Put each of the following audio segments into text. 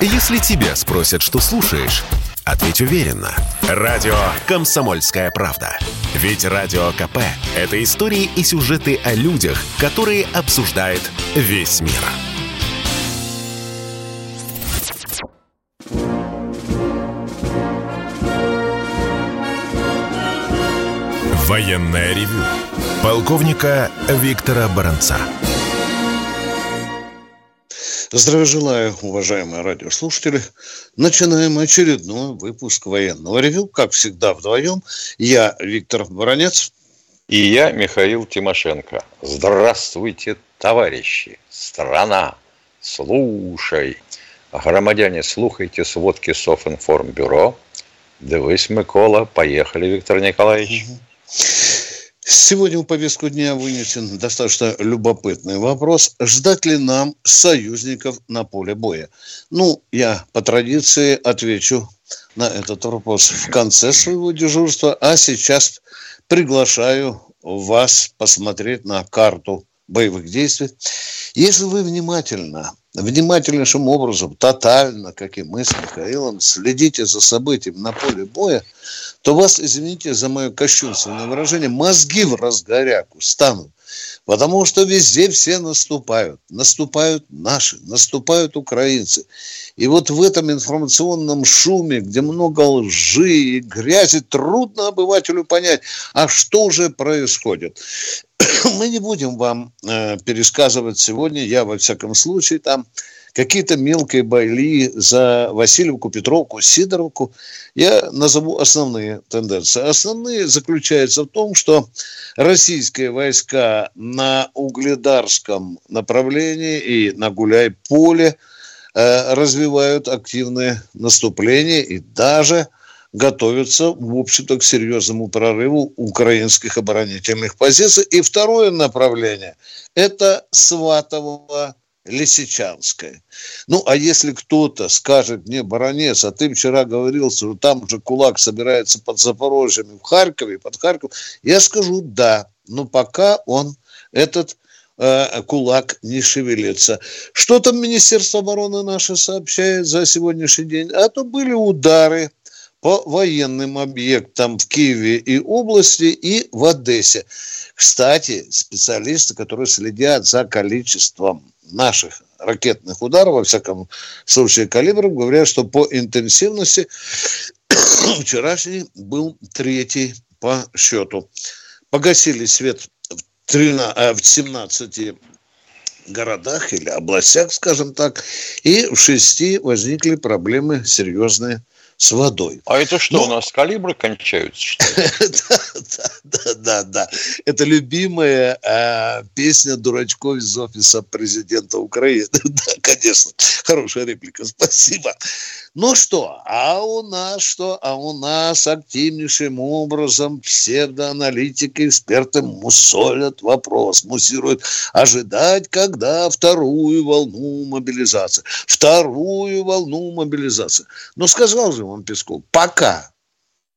Если тебя спросят, что слушаешь, ответь уверенно. Радио «Комсомольская правда». Ведь Радио КП – это истории и сюжеты о людях, которые обсуждает весь мир. Военное ревю полковника Виктора Баранца. Здравия желаю, уважаемые радиослушатели. Начинаем очередной выпуск военного ревю. Как всегда, вдвоем. Я Виктор Баранец. И я Михаил Тимошенко. Здравствуйте, товарищи. Страна, слушай. Громадяне, слухайте сводки Софинформбюро. Дивись, Микола. Поехали, Виктор Николаевич. Угу. Сегодня в повестку дня вынесен достаточно любопытный вопрос. Ждать ли нам союзников на поле боя? Ну, я по традиции отвечу на этот вопрос в конце своего дежурства, а сейчас приглашаю вас посмотреть на карту боевых действий. Если вы внимательно внимательнейшим образом, тотально, как и мы с Михаилом, следите за событиями на поле боя, то вас, извините за мое кощунственное выражение, мозги в разгоряку станут. Потому что везде все наступают. Наступают наши, наступают украинцы. И вот в этом информационном шуме, где много лжи и грязи, трудно обывателю понять, а что же происходит. Мы не будем вам э, пересказывать сегодня, я во всяком случае там какие-то мелкие бойли за Васильевку, Петровку, Сидоровку. Я назову основные тенденции. Основные заключаются в том, что российские войска на Угледарском направлении и на Гуляй-Поле э, развивают активное наступление и даже готовятся, в общем-то, к серьезному прорыву украинских оборонительных позиций. И второе направление – это Сватово Лисичанское. Ну, а если кто-то скажет мне, баронец, а ты вчера говорил, что там же кулак собирается под Запорожьем, в Харькове, под Харьков, я скажу да, но пока он, этот э, кулак не шевелится. Что там Министерство обороны наше сообщает за сегодняшний день? А то были удары по военным объектам в Киеве и области и в Одессе. Кстати, специалисты, которые следят за количеством наших ракетных ударов, во всяком случае калибров, говорят, что по интенсивности вчерашний был третий по счету. Погасили свет в, 13, в 17 городах или областях, скажем так, и в шести возникли проблемы серьезные с водой. А это что, Но... у нас калибры кончаются? да, да, да, да. Это любимая э, песня дурачков из офиса президента Украины. да, конечно. Хорошая реплика, спасибо. Ну что, а у нас что? А у нас активнейшим образом псевдоаналитики, эксперты мусолят вопрос, муссируют ожидать, когда вторую волну мобилизации. Вторую волну мобилизации. Но сказал же вам Песков, пока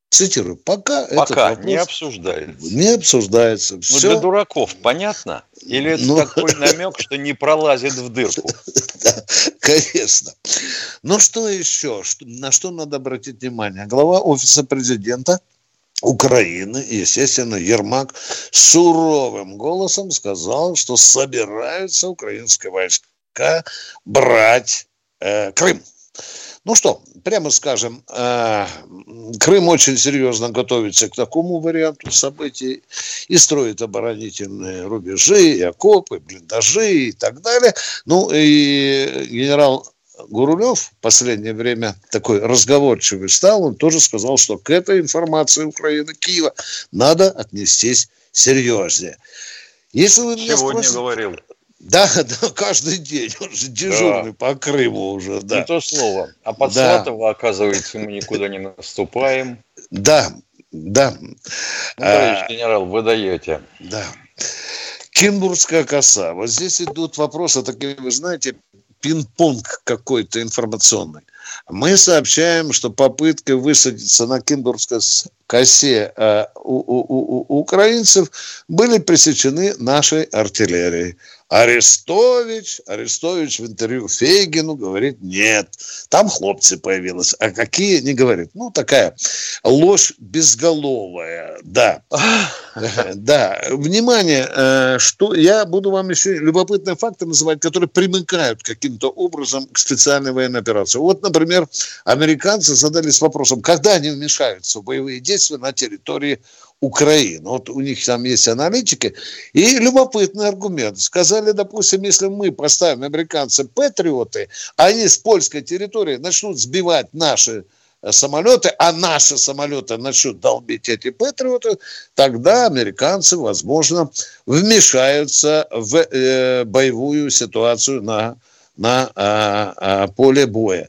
Цитирую, пока, пока не обсуждается. Не обсуждается. Ну, Все. для дураков понятно? Или это ну, такой намек, что не пролазит в дырку? Да, конечно. Ну что еще? На что надо обратить внимание? Глава офиса президента Украины, естественно, Ермак суровым голосом сказал, что собираются украинские войска брать э, Крым. Ну что, прямо скажем, э, Крым очень серьезно готовится к такому варианту событий и строит оборонительные рубежи, и окопы, блиндажи и так далее. Ну и генерал Гурулев в последнее время такой разговорчивый стал, он тоже сказал, что к этой информации Украины, Киева надо отнестись серьезнее. Если вы меня Сегодня спросите... говорил. Да, да, каждый день. Он же дежурный да. по Крыму уже, да. Не то слово. А под да. Сватово, оказывается, мы никуда не наступаем. Да, да. Ну, товарищ а, генерал, вы даете. Да. Кинбургская коса. Вот здесь идут вопросы такие, вы знаете, пинг-понг какой-то информационный. Мы сообщаем, что попытки высадиться на Кинбургской косе э, у, у, у, у украинцев были пресечены нашей артиллерией. Арестович, Арестович в интервью Фейгину говорит, нет, там хлопцы появилось. А какие, не говорит. Ну, такая ложь безголовая, да. Да, внимание, э, что я буду вам еще любопытные факты называть, которые примыкают каким-то образом к специальной военной операции. Вот, например, американцы задались вопросом, когда они вмешаются в боевые действия на территории Украины. Вот у них там есть аналитики. И любопытный аргумент. Сказали, допустим, если мы поставим американцы патриоты, они с польской территории начнут сбивать наши э, самолеты, а наши самолеты начнут долбить эти патриоты, тогда американцы, возможно, вмешаются в э, боевую ситуацию на на а, а, поле боя.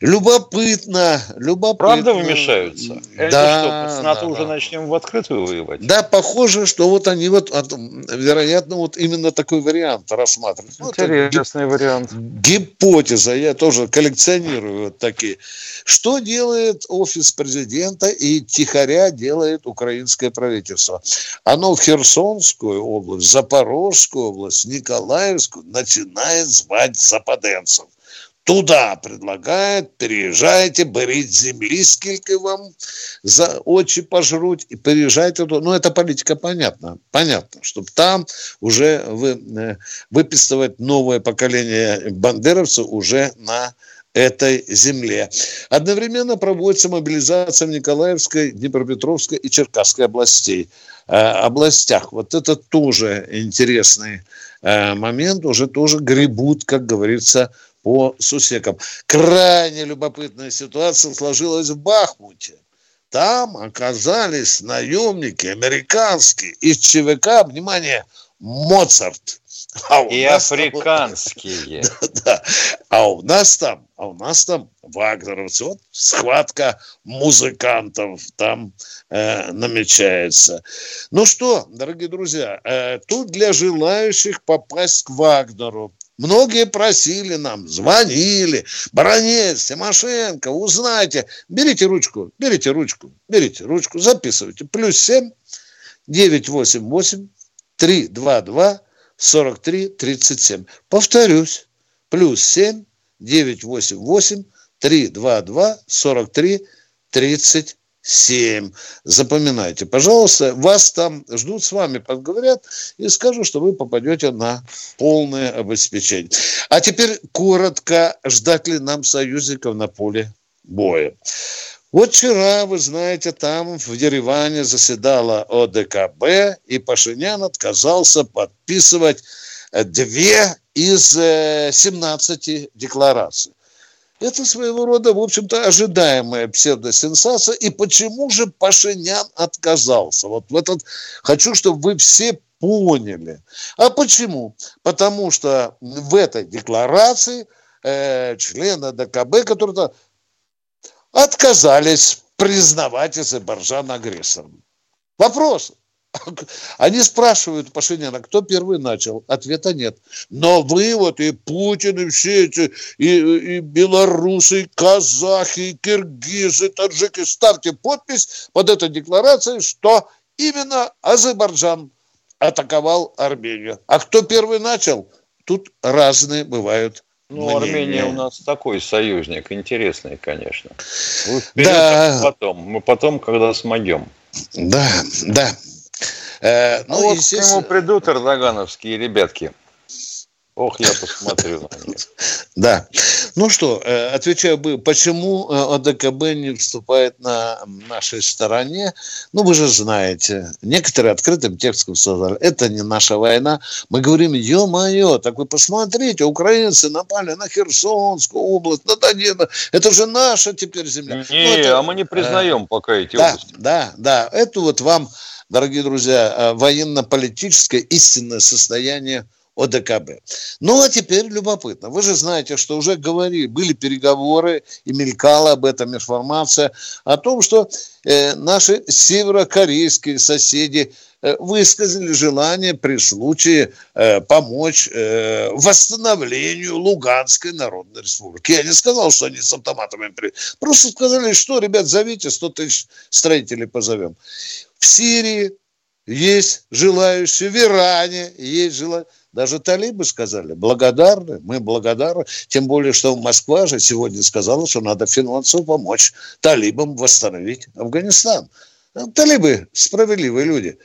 Любопытно, любопытно. Правда вмешаются? Да. Это что, с НАТО да, уже да. начнем в открытую воевать? Да, похоже, что вот они вот, вероятно, вот именно такой вариант рассматривают. Ну, Интересный гип- вариант. Гипотеза, я тоже коллекционирую вот такие. Что делает офис президента и тихоря делает украинское правительство? Оно в Херсонскую область, Запорожскую область, Николаевскую начинает звать за западенців. Туда предлагает, переезжайте, берите земли, сколько вам за очи пожруть, и переезжайте туда. Ну, это политика понятна. Понятно, чтобы там уже вы, э, выписывать новое поколение бандеровцев уже на этой земле. Одновременно проводится мобилизация в Николаевской, Днепропетровской и Черкасской областей. Э, областях. Вот это тоже интересный Э, момент уже тоже гребут, как говорится, по сусекам. Крайне любопытная ситуация сложилась в Бахмуте. Там оказались наемники американские из ЧВК, внимание, Моцарт. А и африканские. Там, да, да. А у нас там, а у нас там вагнеровцы. Вот схватка музыкантов там э, намечается. Ну что, дорогие друзья, э, тут для желающих попасть к Вагнеру Многие просили нам, звонили, Баранец, Тимошенко, узнайте. Берите ручку, берите ручку, берите ручку, записывайте. Плюс семь, девять, восемь, восемь, три, два, два, сорок три, тридцать семь. Повторюсь, плюс семь, девять, восемь, восемь, три, два, два, сорок три, тридцать 7. Запоминайте, пожалуйста, вас там ждут, с вами поговорят и скажу, что вы попадете на полное обеспечение. А теперь коротко, ждать ли нам союзников на поле боя. Вот вчера, вы знаете, там в Ереване заседала ОДКБ, и Пашинян отказался подписывать две из 17 э, деклараций. Это своего рода, в общем-то, ожидаемая псевдосенсация. И почему же Пашинян отказался? Вот в этот хочу, чтобы вы все поняли. А почему? Потому что в этой декларации э, члены ДКБ, которые отказались признавать Азербайджан агрессором. Вопрос. Они спрашивают Пашиняна, кто первый начал? Ответа нет. Но вы вот и Путин, и все эти, и, и белорусы, и казахи, и киргизы, и таджики, ставьте подпись под этой декларацией, что именно Азербайджан атаковал Армению. А кто первый начал? Тут разные бывают ну, мнения. Армения у нас такой союзник, интересный, конечно. Вы вперед, да. а потом. Мы потом, когда смогем. Да, да. Э, ну, а вот естественно... к нему придут эрдогановские ребятки. Ох, я посмотрю на них. Да. Ну что, э, отвечаю бы, почему э, ОДКБ не вступает на нашей стороне? Ну, вы же знаете, некоторые открытым текстом сказали, это не наша война. Мы говорим, ё-моё, так вы посмотрите, украинцы напали на Херсонскую область, на Донецк, это же наша теперь земля. Не, ну, это, а мы не признаем э, пока эти да, области. Да, да, это вот вам дорогие друзья, э, военно-политическое истинное состояние ОДКБ. Ну, а теперь любопытно. Вы же знаете, что уже говорили, были переговоры, и мелькала об этом информация, о том, что э, наши северокорейские соседи э, высказали желание при случае э, помочь э, восстановлению Луганской Народной Республики. Я не сказал, что они с автоматами при... Просто сказали, что, ребят, зовите, 100 тысяч строителей позовем. В Сирии есть желающие, в Иране есть желающие. Даже талибы сказали, благодарны, мы благодарны. Тем более, что Москва же сегодня сказала, что надо финансово помочь талибам восстановить Афганистан. Талибы справедливые люди.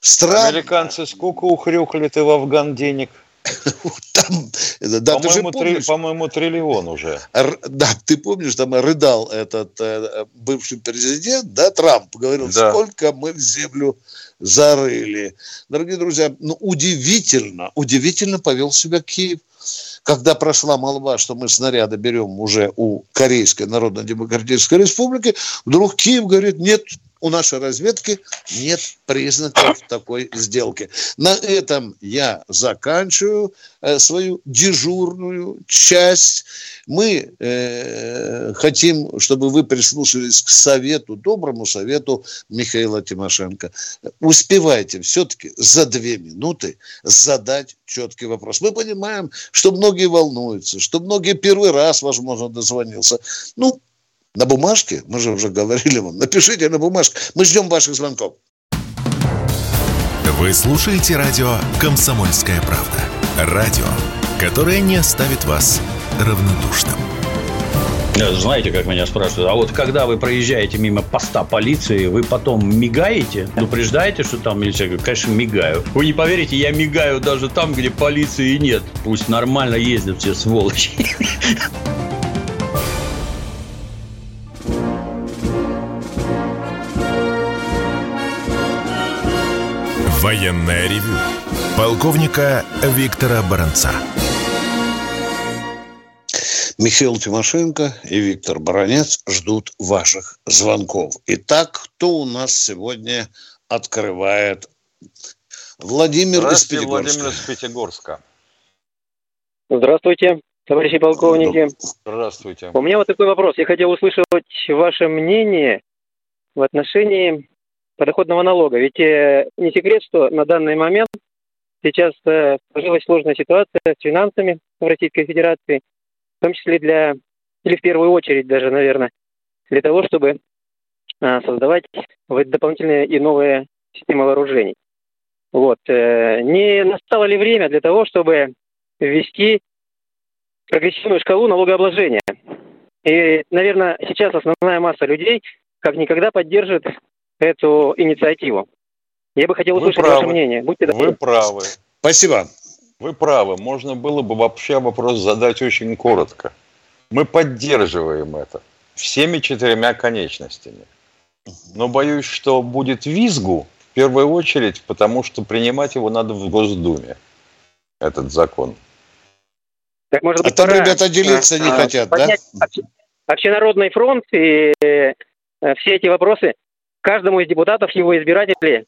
Стран... Американцы сколько ухрюкали-то в Афган денег? Там, да, по-моему, помнишь, три, по-моему, триллион уже. Да, ты помнишь, там рыдал этот э, бывший президент, да, Трамп, говорил, да. сколько мы в землю зарыли. Дорогие друзья, ну, удивительно, удивительно повел себя Киев. Когда прошла молва, что мы снаряды берем уже у Корейской Народно-Демократической Республики, вдруг Киев говорит, нет, у нашей разведки нет признаков такой сделки. На этом я заканчиваю э, свою дежурную часть. Мы э, хотим, чтобы вы прислушались к совету, доброму совету Михаила Тимошенко. Успевайте все-таки за две минуты задать четкий вопрос. Мы понимаем, что многие волнуются, что многие первый раз, возможно, дозвонился. Ну, на бумажке, мы же уже говорили вам, напишите на бумажке. Мы ждем ваших звонков. Вы слушаете радио «Комсомольская правда». Радио, которое не оставит вас равнодушным. Знаете, как меня спрашивают, а вот когда вы проезжаете мимо поста полиции, вы потом мигаете, предупреждаете, что там милиция? Я говорю, конечно, мигаю. Вы не поверите, я мигаю даже там, где полиции нет. Пусть нормально ездят все сволочи. Военное ревю полковника Виктора Баранца. Михаил Тимошенко и Виктор Баранец ждут ваших звонков. Итак, кто у нас сегодня открывает? Владимир из Пятигорска. Владимир из Пятигорска. Здравствуйте, товарищи полковники. Здравствуйте. У меня вот такой вопрос. Я хотел услышать ваше мнение в отношении подоходного налога. Ведь э, не секрет, что на данный момент сейчас э, сложилась сложная ситуация с финансами в Российской Федерации, в том числе для, или в первую очередь даже, наверное, для того, чтобы э, создавать дополнительные и новые системы вооружений. Вот. Э, не настало ли время для того, чтобы ввести прогрессивную шкалу налогообложения? И, наверное, сейчас основная масса людей как никогда поддержит эту инициативу. Я бы хотел услышать ваше мнение. Будьте Вы правы. Спасибо. Вы правы. Можно было бы вообще вопрос задать очень коротко. Мы поддерживаем это всеми четырьмя конечностями. Но боюсь, что будет визгу в первую очередь, потому что принимать его надо в Госдуме, этот закон. Так, может быть, а там ребята делиться а, не а, хотят, да? Общенародный фронт и э, все эти вопросы каждому из депутатов его избиратели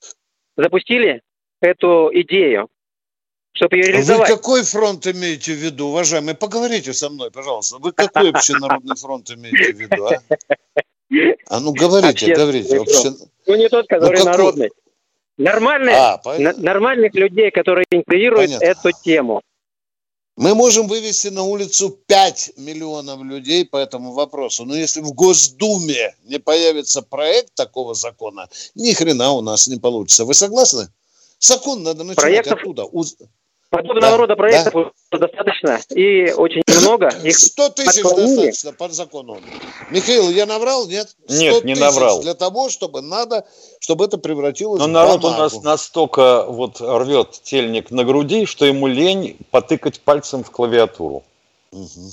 запустили эту идею, чтобы ее реализовать. Вы какой фронт имеете в виду, уважаемый? Поговорите со мной, пожалуйста. Вы какой общенародный фронт имеете в виду, а? А ну говорите, говорите. Обще... Ну не тот, который ну, народный. Нормальных, а, нормальных людей, которые Понятно. эту тему. Мы можем вывести на улицу 5 миллионов людей по этому вопросу. Но если в Госдуме не появится проект такого закона, ни хрена у нас не получится. Вы согласны? Закон надо начинать Проектов... оттуда. Подобного да, рода проектов да. достаточно и очень много. Их 100 тысяч достаточно по закону. Михаил, я наврал? Нет? Нет, не наврал. Для того, чтобы надо, чтобы это превратилось Но в народ бумагу. у нас настолько вот рвет тельник на груди, что ему лень потыкать пальцем в клавиатуру. Угу.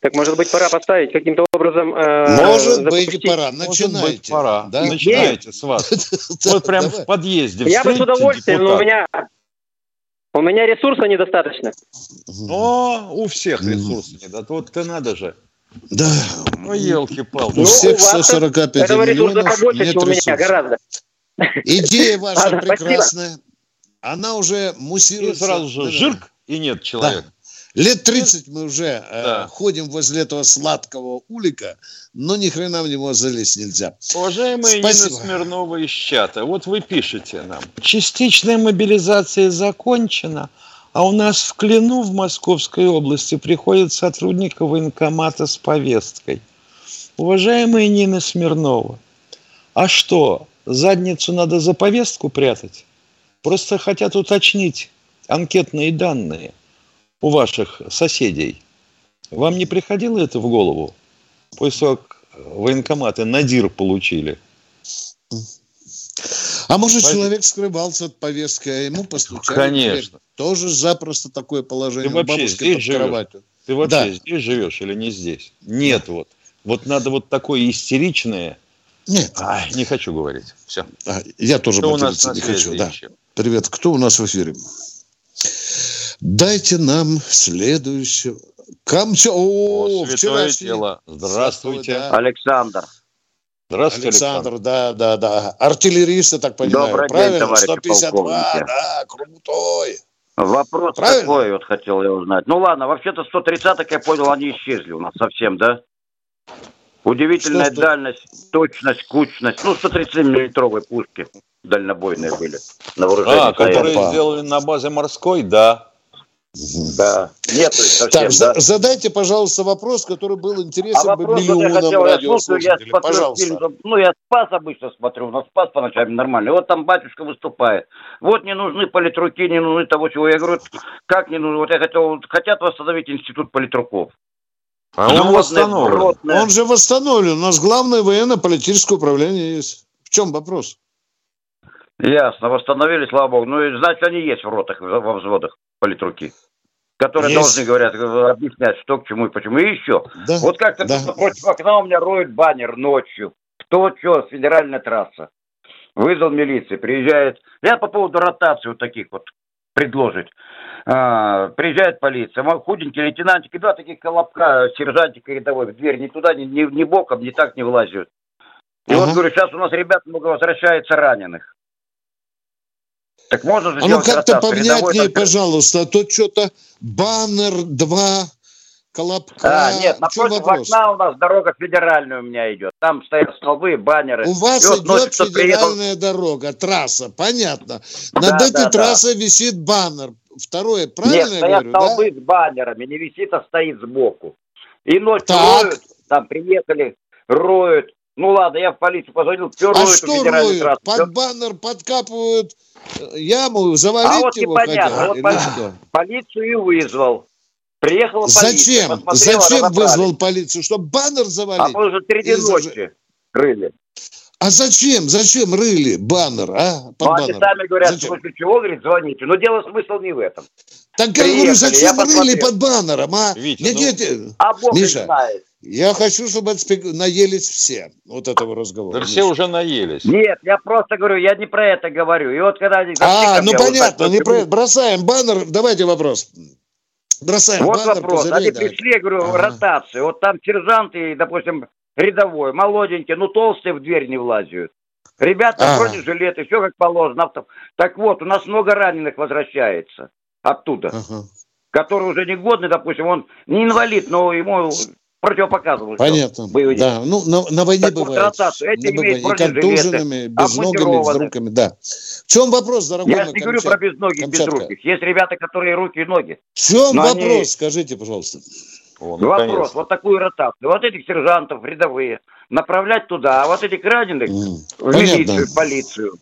Так может быть пора поставить каким-то образом. Э, может запустить. быть пора. Начинайте. Может быть пора. Да? Начинайте с вас. Вот прямо в подъезде. Я бы с удовольствием, но у меня у меня ресурса недостаточно. Но у всех ресурсов недостаточно. Вот ты надо же. Да. Ну, елки-палки. У всех 145 этого миллионов побольше, нет чем у меня, гораздо. Идея ваша Ладно, прекрасная. Спасибо. Она уже муссируется. И сразу же жирк, и нет человека. Да. Лет 30 мы уже э, да. э, ходим возле этого сладкого улика, но ни хрена в него залезть нельзя. Уважаемая Спасибо. Нина Смирнова из чата, вот вы пишете нам. Частичная мобилизация закончена, а у нас в Клину в Московской области приходит сотрудник военкомата с повесткой. Уважаемая Нина Смирнова, а что, задницу надо за повестку прятать? Просто хотят уточнить, анкетные данные у ваших соседей. Вам не приходило это в голову? После того, как военкоматы надир получили. А может, Пойди. человек скрывался от повестки, а ему постучали? Конечно. Тоже запросто такое положение. Ты вообще здесь живешь? Ты вообще да. здесь живешь или не здесь? Нет, да. вот. Вот надо вот такое истеричное. Нет. Ай, не хочу говорить. Все. А, я тоже Кто у нас не хочу. Да. Привет. Кто у нас в эфире? Дайте нам следующего. Камча... О, О вчерашний... дело. Здравствуйте. Да. Александр. Здравствуйте, Александр. Александр. Да, да, да. Артиллерист, я так понимаю. Добрый Правильно? день, товарищ 152, да, крутой. Вопрос Правильно? такой вот хотел я узнать. Ну ладно, вообще-то 130 как я понял, они исчезли у нас совсем, да? Удивительная что, что? дальность, точность, кучность. Ну, 130-миллиметровые пушки дальнобойные были на вооружении. А, которые сделали на базе морской, да. Да. Нет, совсем, так, да. задайте, пожалуйста, вопрос, который был интересен а бы миллионам я хотел, слушаю, я пожалуйста. фильм, ну, я Спас обычно смотрю, но Спас по ночам нормально. Вот там батюшка выступает. Вот не нужны политруки, не нужны того, чего. Я говорю, как не нужно? Вот я хотел, хотят восстановить институт политруков. А он восстановлен. Он же восстановлен. У нас главное военно-политическое управление есть. В чем вопрос? Ясно, восстановили, слава богу. Ну, значит, они есть в ротах, во взводах политруки, которые есть. должны, говорят, объяснять, что к чему и почему. И еще, да, вот как-то да. против окна у меня роют баннер ночью. Кто, что, федеральная трасса. Вызвал милицию, приезжает. Я по поводу ротации вот таких вот предложить. А, приезжает полиция, худенький лейтенантик и два таких колобка, сержантика рядовой, в дверь ни туда, ни, ни, ни боком, ни так не влазят. И uh-huh. вот, говорю, сейчас у нас ребят много возвращается раненых. Так можно же А ну как-то повнятнее, пожалуйста, а то что-то баннер 2, Колобка. А, нет, напротив окна у нас дорога федеральная у меня идет. Там стоят столбы, баннеры. У вас идет ночью, федеральная приехал... дорога, трасса, понятно. Над да, этой да, трассой да. висит баннер. Второе, правильно Нет, стоят говорю, столбы да? с баннерами, не висит, а стоит сбоку. И ночью так. роют, там приехали, роют. Ну ладно, я в полицию позвонил, все а роют что роют? Трассу. Под баннер подкапывают яму, завалить а вот его непонятно. хотят? Вот что? Полицию и вызвал. Приехала полиция. Зачем? Зачем вызвал полицию? Чтобы баннер завалить? А мы уже среди ночи рыли. А зачем? Зачем рыли баннер, а? Под ну, они сами говорят, зачем? после чего, говорит, звоните. Но дело смысл не в этом. Так я говорю, зачем я рыли под баннером, а? Витя, не, ну... дети. А Бог Миша, знает. Я хочу, чтобы наелись все вот этого разговора. Да все уже наелись. Нет, я просто говорю, я не про это говорю. И вот когда... А, ну понятно, вот не про это. Бросаем баннер. Давайте вопрос. Бросаем вот баннер, вопрос. Пузырей, Они да. пришли, я говорю, ага. ротации. Вот там сержанты, допустим, рядовой, молоденький, ну толстые в дверь не влазят. Ребята ага. вроде жилеты, все как положено. Так вот, у нас много раненых возвращается оттуда. Ага. Который уже не годный, допустим, он не инвалид, но ему противопоказывал. Понятно. Боевые да, ну на, на войне так бывает. Ротацию. Эти на имеют и контуженными, безногими, безруками, да. В чем вопрос, дорогой Я не говорю про безногих, безруких. Есть ребята, которые руки и ноги. В чем вопрос, они... скажите, пожалуйста. О, ну, Вопрос, вот такую ротацию. Вот этих сержантов рядовые направлять туда, а вот этих раненых mm. в милицию, в полицию.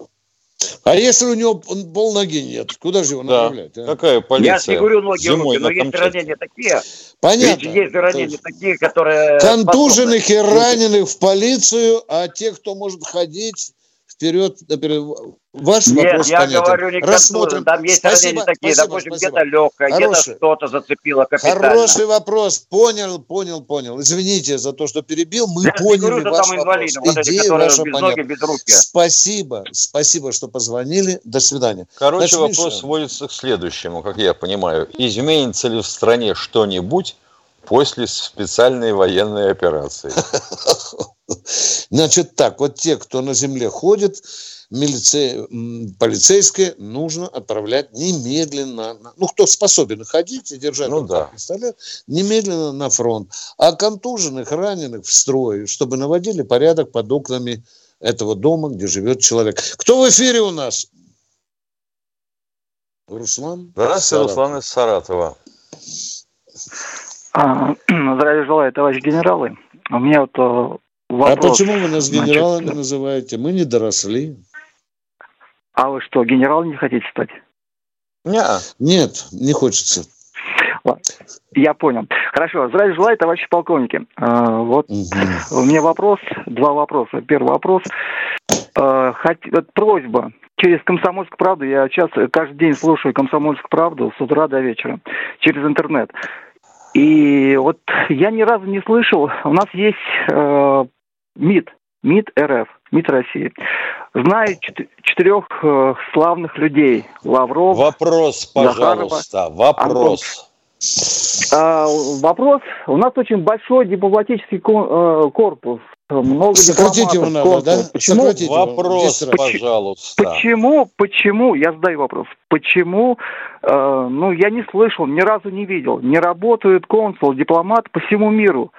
А если у него пол ноги нет, куда же его да. направлять? А? Какая полиция? Я не говорю ноги, руки, но есть ранения такие. Понятно. Ведь есть ранения такие, которые... Контуженных и раненых в полицию, а тех, кто может ходить вперед, наперед. Ваш Нет, вопрос я понятен. говорю не Рассмотрим. Там есть спасибо, ранения такие, спасибо, допустим, где-то легкое, где-то что-то зацепило капитально. Хороший вопрос. Понял, понял, понял. Извините за то, что перебил. Мы я поняли говорю, ваш вопрос. Инвалиды, вот Идея эти, ваша без ноги, без руки. Спасибо, спасибо, что позвонили. До свидания. Короче, Значит, вопрос Миша... сводится к следующему, как я понимаю. Изменится ли в стране что-нибудь после специальной военной операции? Значит так, вот те, кто на земле ходит, милиция, полицейские нужно отправлять немедленно, ну, кто способен ходить и держать ну, да. пистолет, немедленно на фронт. А контуженных, раненых в строй, чтобы наводили порядок под окнами этого дома, где живет человек. Кто в эфире у нас? Руслан? Здравствуйте, Руслан из Саратова. А, здравия желаю, товарищ генералы. У меня вот э, вопрос. А почему вы нас генералами Значит, называете? Мы не доросли. А вы что, генерал не хотите стать? Нет. Нет, не хочется. Я понял. Хорошо. Здравия желаю, товарищи полковники. А, вот угу. у меня вопрос, два вопроса. Первый вопрос. А, хот... Просьба. Через «Комсомольскую правду» я сейчас каждый день слушаю «Комсомольскую правду» с утра до вечера через интернет. И вот я ни разу не слышал, у нас есть э, МИД, МИД РФ, МИД России. Знаю четырех э, славных людей. Лавров, Вопрос, пожалуйста, Захарова, вопрос. А, вопрос. У нас очень большой дипломатический э, корпус. Много Сократить его надо, да? Почему? Сократить вопрос, его. пожалуйста. Почему, почему, я задаю вопрос, почему, э, ну, я не слышал, ни разу не видел, не работают консул, дипломат по всему миру.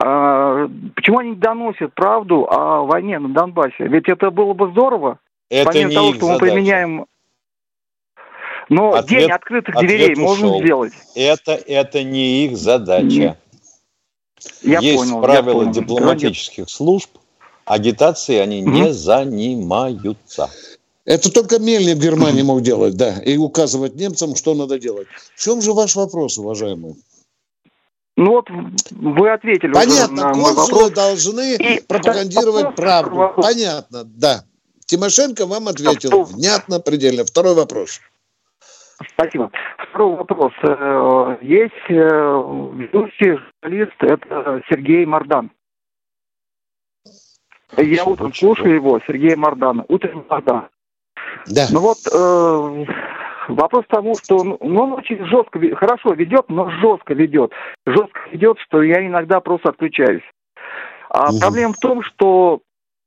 А, почему они не доносят правду о войне на Донбассе? Ведь это было бы здорово. Это помимо не того, что задача. мы применяем но ответ, день открытых дверей можно сделать. Это, это не их задача. Я Есть понял, правила я дипломатических понял. служб, агитации они не занимаются. Это только Мельник в Германии мог делать, да, и указывать немцам, что надо делать. В чем же ваш вопрос, уважаемый? Ну вот вы ответили. Понятно, уже на консулы должны и пропагандировать правду. Вопрос. Понятно, да. Тимошенко вам ответил. Внятно, предельно. Второй вопрос. Спасибо. Второй вопрос. Э, есть э, ведущий журналист, это Сергей Мардан. Я утром слушаю его, Сергей Мардан. Утром Мардан. Да. Ну вот э, вопрос к тому, что ну, он очень жестко, хорошо ведет, но жестко ведет. Жестко ведет, что я иногда просто отключаюсь. А угу. проблема в том, что,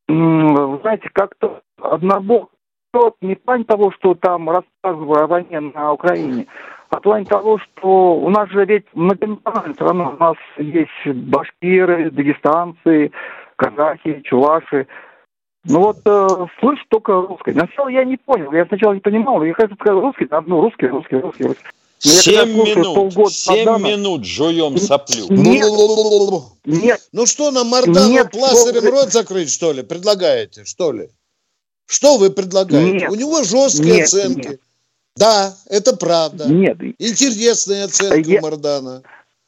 знаете, как-то однобок счет не в плане того, что там рассказываю о войне на Украине, а в плане того, что у нас же ведь многонациональная страна, у нас есть башкиры, дагестанцы, казахи, чуваши. Ну вот э, слышу только русский. Сначала я не понял, я сначала не понимал, я сказать русский, ну русский, русский, русский. Семь минут, полгода семь Мардана, минут жуем соплю. Нет, нет. Ну что, нам Мардану пластырем рот закрыть, что ли, предлагаете, что ли? Что вы предлагаете? Нет. У него жесткие нет, оценки. Нет. Да, это правда. Нет. Интересные оценки Я... у Мардана.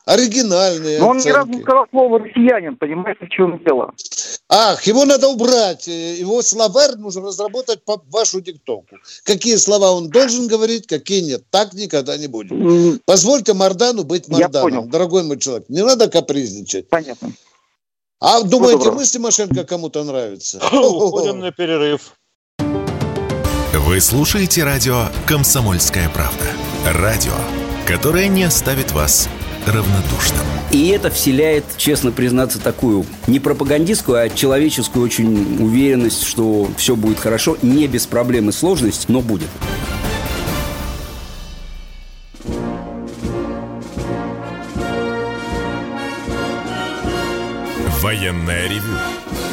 Оригинальные Но он оценки. ни разу не сказал слово «россиянин», понимаете, в чем дело? Ах, его надо убрать. Его словарь нужно разработать по вашу диктовку. Какие слова он должен говорить, какие нет. Так никогда не будет. Mm. Позвольте Мардану быть Марданом, дорогой мой человек. Не надо капризничать. Понятно. А думаете, мы с Тимошенко кому-то нравится? Уходим на перерыв. Вы слушаете радио «Комсомольская правда». Радио, которое не оставит вас равнодушным. И это вселяет, честно признаться, такую не пропагандистскую, а человеческую очень уверенность, что все будет хорошо, не без проблем и сложностей, но будет. Военная ревю.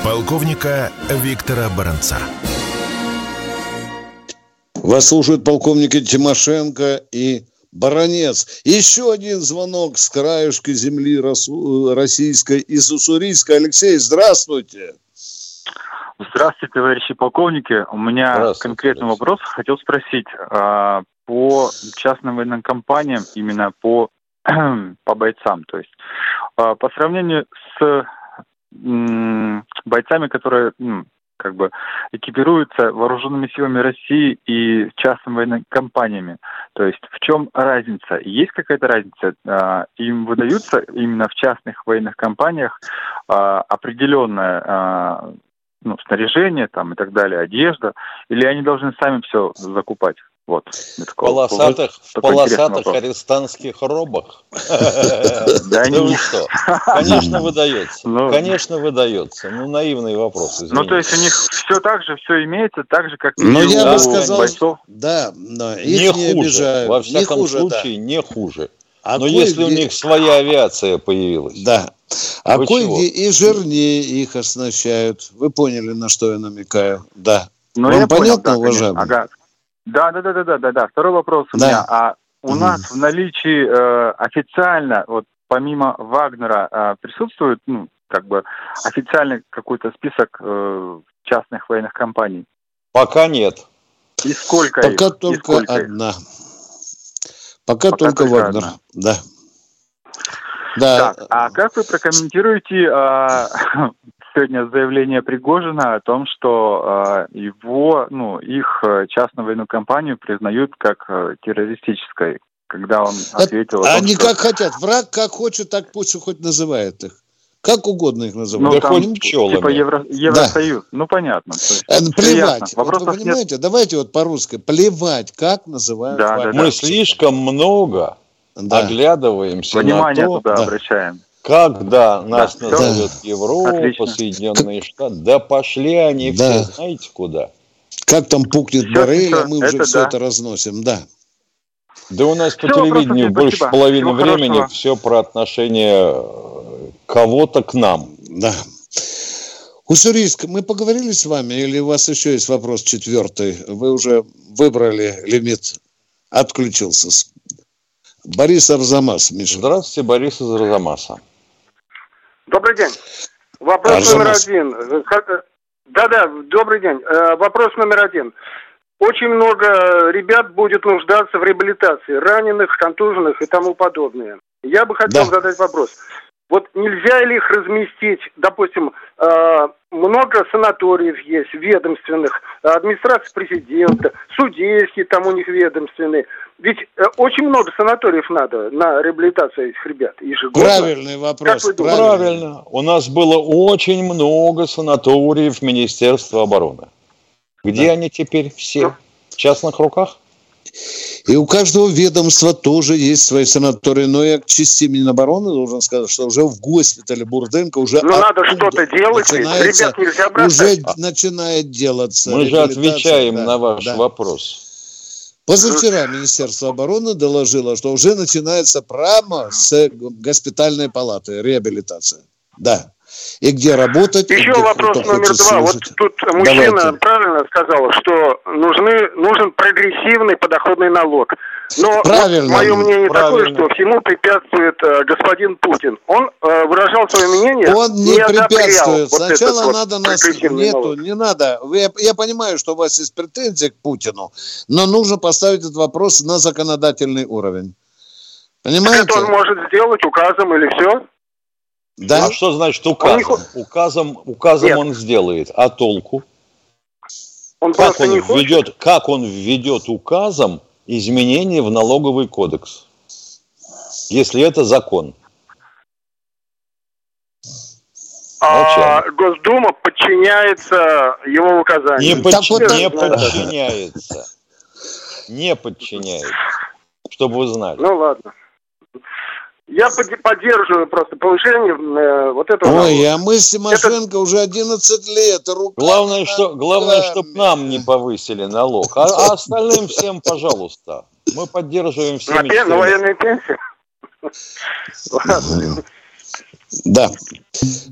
Полковника Виктора Баранца. Вас слушают полковники Тимошенко и Баронец. Еще один звонок с краешка земли российской из Уссурийска. Алексей, здравствуйте. Здравствуйте, товарищи полковники. У меня конкретный вопрос. Хотел спросить а, по частным военным компаниям, именно по, по бойцам. То есть а, по сравнению с м, бойцами, которые как бы экипируются вооруженными силами России и частными военными компаниями. То есть в чем разница? Есть какая-то разница? А, им выдаются именно в частных военных компаниях а, определенное а, ну, снаряжение там и так далее, одежда, или они должны сами все закупать? Вот. В полосатых, в полосатых арестантских робах. Да не что? Конечно, выдается. Ну. Конечно, выдается. Ну, наивный вопрос. Ну, то есть у них все так же, все имеется, так же, как и у я бы сказал, Да, не хуже. Во всяком случае, не хуже. А Но если у них своя авиация появилась. Да. А кое-где и жирнее их оснащают. Вы поняли, на что я намекаю? Да. Ну, Вам понятно, уважаемый? Ага. Да, да, да, да, да, да, да. Второй вопрос у да. меня. А у mm. нас в наличии э, официально, вот помимо Вагнера, э, присутствует, ну, как бы официальный какой-то список э, частных военных компаний? Пока нет. И сколько Пока их? только сколько одна. Их? Пока, Пока только, только Вагнер. Одна. Да. Да. Так, а как вы прокомментируете а, сегодня заявление Пригожина о том, что а, его, ну, их э, частную военную компанию признают как а, террористической, когда он ответил... Это, том, они что... как хотят. Враг как хочет, так пусть хоть называет их. Как угодно их называют. Ну, да там, типа Евро, Евросоюз. Да. Ну, понятно. есть, э, плевать. Вот вы понимаете, нет. давайте вот по-русски. Плевать, как называют да, да, Мы да. слишком много да. оглядываемся Внимание на то, туда да. обращаем. Когда нас да, назовет да. Европа, Отлично. Соединенные Штаты, да пошли они да. все, знаете куда? Как там пукнет все, а мы это уже все да. это разносим, да. Да у нас все, по телевидению больше спасибо. половины Всего времени хорошего. все про отношение э, кого-то к нам. Да. Уссурийск, мы поговорили с вами или у вас еще есть вопрос четвертый? Вы уже выбрали лимит, отключился. Борис Арзамас, Миша. Здравствуйте, Борис из Арзамаса. Добрый день. Вопрос Арзамас. номер один. Да-да, добрый день. Э, вопрос номер один. Очень много ребят будет нуждаться в реабилитации, раненых, контуженных и тому подобное. Я бы хотел да. задать вопрос. Вот нельзя ли их разместить, допустим, много санаториев есть, ведомственных, администрация президента, судейские там у них ведомственные. Ведь э, очень много санаториев надо на реабилитацию этих ребят ежегодно. Правильный вопрос. Как Правильно. У нас было очень много санаториев Министерства обороны. Где да. они теперь все? Ну, в частных руках? И у каждого ведомства тоже есть свои санатории. Но я к части Минобороны должен сказать, что уже в госпитале Бурденко уже... Ну, надо что-то делать, ребят нельзя бросать. Уже начинает делаться. Мы же отвечаем да, на ваш да. вопрос. Позавчера Министерство обороны доложило, что уже начинается прямо с госпитальной палаты реабилитация. Да и где работать. Еще где вопрос номер два. Вот тут мужчина Давайте. правильно сказал, что нужны, нужен прогрессивный подоходный налог. Но правильно, вот мое мнение правильно. такое, что всему препятствует э, господин Путин. Он э, выражал свое мнение. Он не, не препятствует. Вот Сначала вот надо нас нету, налог. не надо. Я, я понимаю, что у вас есть претензии к Путину, но нужно поставить этот вопрос на законодательный уровень. Понимаете? Это он может сделать указом или все? Да? А что значит указом? Он указом указом Нет. он сделает, а толку? Он как, он введет, как он введет указом изменения в налоговый кодекс, если это закон? А Госдума подчиняется его указаниям. Не, подч... вот не подчиняется. Не подчиняется. Чтобы вы знали. Ну ладно. Я поддерживаю просто повышение э, вот этого. Ой, а мы с Тимошенко Это... уже 11 лет. Рука главное, что, главное, чтобы нам не повысили налог. А, а остальным всем, пожалуйста. Мы поддерживаем все. На, пен, на военной пенсии? Да.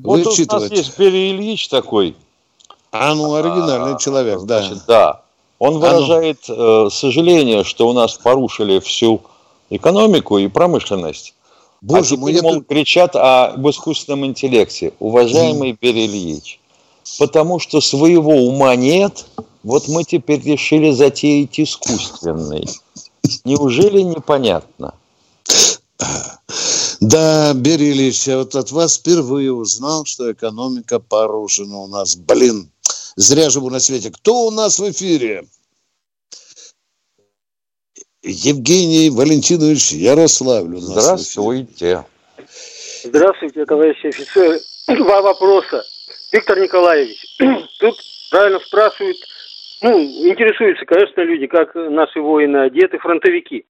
Вот у нас есть Перри Ильич такой. А, ну, оригинальный а, человек, да. Значит, да. Он а выражает а ну. сожаление, что у нас порушили всю экономику и промышленность. Боже а мой, теперь, мол, кричат об искусственном интеллекте. Уважаемый mm. Берий Ильич, потому что своего ума нет, вот мы теперь решили затеять искусственный. Неужели непонятно? Да, Берий Ильич, я вот от вас впервые узнал, что экономика порушена у нас. Блин, зря живу на свете. Кто у нас в эфире? Евгений Валентинович Ярославлю. Здравствуйте. Здравствуйте, товарищи офицеры. Два вопроса. Виктор Николаевич, тут правильно спрашивают, ну, интересуются, конечно, люди, как наши воины одеты, фронтовики.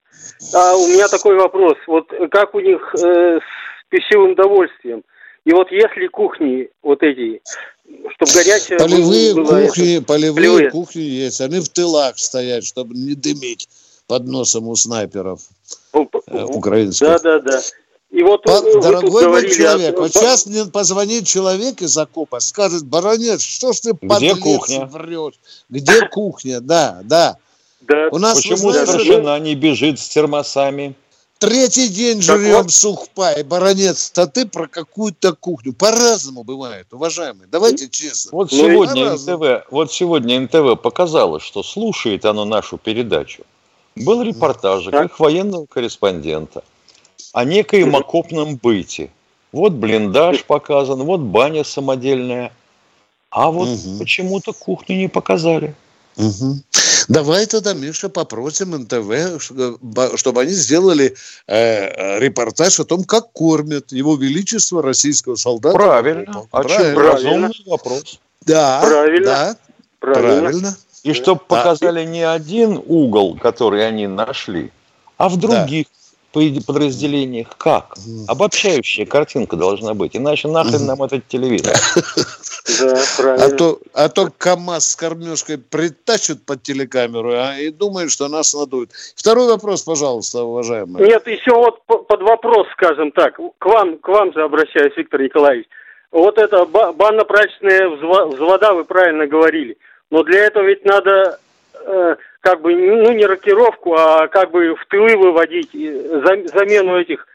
А у меня такой вопрос. Вот как у них э, с пищевым довольствием? И вот если кухни вот эти, чтобы горячая... Полевые кухни, это, полевые, полевые кухни есть. Они в тылах стоят, чтобы не дымить под носом у снайперов ну, э, украинских. Да, да, да. И вот По, дорогой мой человек, о... вот сейчас мне позвонит человек из окопа, скажет, баронец, что ж ты Где кухня? врешь? Где кухня? Да, да. да. У нас, Почему знаешь, старшина не бежит с термосами? Третий день жрем вот. сухпай, баронец, а ты про какую-то кухню. По-разному бывает, уважаемые. Давайте честно. Вот ну, сегодня НТВ, вот сегодня НТВ показало, что слушает оно нашу передачу был репортажик их военного корреспондента о некоем окопном быте. Вот блиндаж показан, вот баня самодельная. А вот угу. почему-то кухню не показали. Угу. Давай тогда, Миша, попросим НТВ, чтобы они сделали э, репортаж о том, как кормят его величество российского солдата. Правильно. А Правильно. Разумный вопрос. Да. Правильно. Да. Правильно. Правильно. И чтобы показали не один угол, который они нашли, а в других подразделениях. Как? Обобщающая картинка должна быть. Иначе нахрен нам этот телевизор. Да, правильно. А то, а то КАМАЗ с кормежкой притащат под телекамеру а, и думают, что нас надуют. Второй вопрос, пожалуйста, уважаемый. Нет, еще вот под вопрос, скажем так. К вам, к вам же обращаюсь, Виктор Николаевич. Вот это банно-прачечная взвода, вы правильно говорили. Но для этого ведь надо э, как бы, ну, не рокировку, а как бы в тылы выводить, замену этих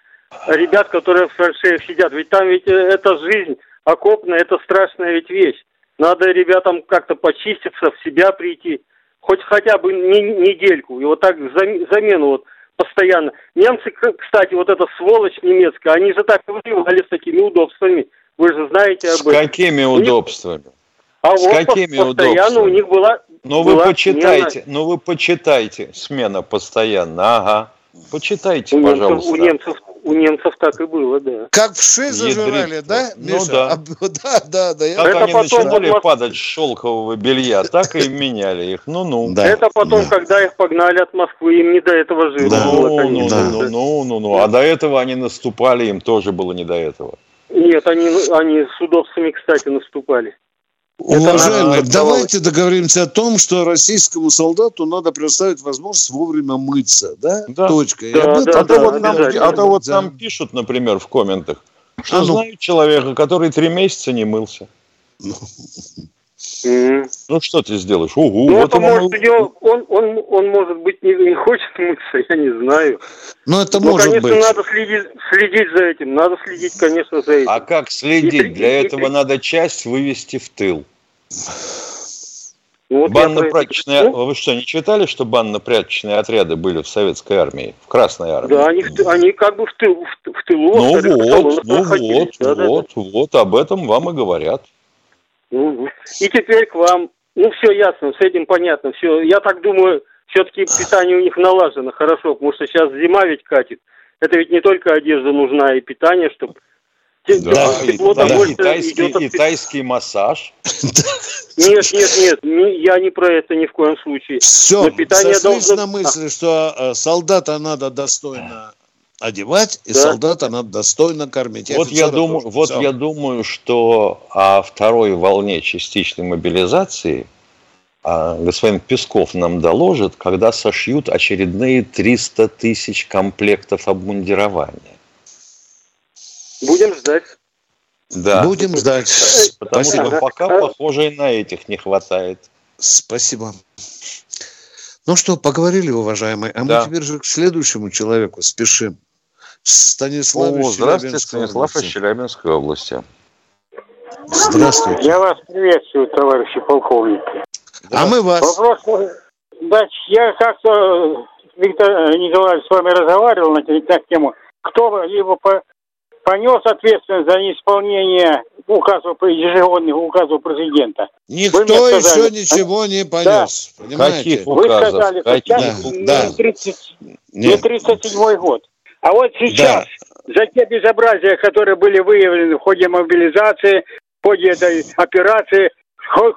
ребят, которые в траншеях сидят. Ведь там ведь э, это жизнь окопная, это страшная ведь вещь. Надо ребятам как-то почиститься, в себя прийти, хоть хотя бы не, недельку. И вот так замену вот постоянно. Немцы, кстати, вот эта сволочь немецкая, они же так воевали с такими удобствами. Вы же знаете об этом. С какими удобствами? А с вот какими постоянно удобствами? у них была ну вы почитайте, смена. ну вы почитайте, смена постоянно, ага. Почитайте, у пожалуйста. у немцев, у немцев так и было, да. Как вши зажирали, да, ну Миша? Ну да. А, да, да, да. Как Это они начинали вот... падать с шелкового белья, так и меняли их. Ну-ну. Да. Это потом, да. когда их погнали от Москвы, им не до этого жира да. было, ну, конечно. Ну, ну, ну, ну, А до этого они наступали, им тоже было не до этого. Нет, они, они с удобствами, кстати, наступали. Уважаемые, давайте договоримся о том, что российскому солдату надо предоставить возможность вовремя мыться, да? да. Точка. Да, да, да, а то, вот, нам, а то вот нам пишут, например, в комментах, что а ну. знают человека, который три месяца не мылся. Ну. Mm. Ну что ты сделаешь? Угу, ну, вот это может, мы... он, он, он, может быть, не, не хочет мыться, я не знаю. Ну, это Но, может конечно, быть. надо следить, следить за этим. Надо следить, конечно, за этим. А как следить? И, Для и, этого и, надо часть вывести в тыл. Вот Банно-прачечные... Ну, Вы что, не читали, что банно-прачечные отряды были в советской армии, в Красной армии? Да, они, они как бы в, тыл, в, в тылу. Ну вот, ну вот, да, вот, да. вот, об этом вам и говорят. И теперь к вам. Ну, все ясно, с этим понятно. Все, я так думаю, все-таки питание у них налажено хорошо, потому что сейчас зима ведь катит. Это ведь не только одежда нужна, и питание, чтобы да, тепло да, да. Китайский, идет от... китайский массаж. Нет, нет, нет, я не про это ни в коем случае. Все, питание должно... на мысли, что э, солдата надо достойно одевать, и да. солдата надо достойно кормить. вот я думаю, вот я думаю, что о второй волне частичной мобилизации а, господин Песков нам доложит, когда сошьют очередные 300 тысяч комплектов обмундирования. Будем ждать. Да. Будем ждать. Потому Спасибо. что пока, похоже, и на этих не хватает. Спасибо. Ну что, поговорили, уважаемые, а да. мы теперь же к следующему человеку спешим. Станислав О, здравствуйте, Станислав из Челябинской области. Здравствуйте. Я вас приветствую, товарищи полковники. А мы вас. Вопрос, да, я как-то, Виктор Николаевич, с вами разговаривал на, на тему, кто либо по, понес ответственность за неисполнение указов, ежегодных указов президента. Никто сказали, еще ничего не понес. Да. Понимаете? Каких указов? Вы сказали, Каких? сейчас да. не, 30, не 37 год. А вот сейчас да. за те безобразия, которые были выявлены в ходе мобилизации, в ходе этой операции,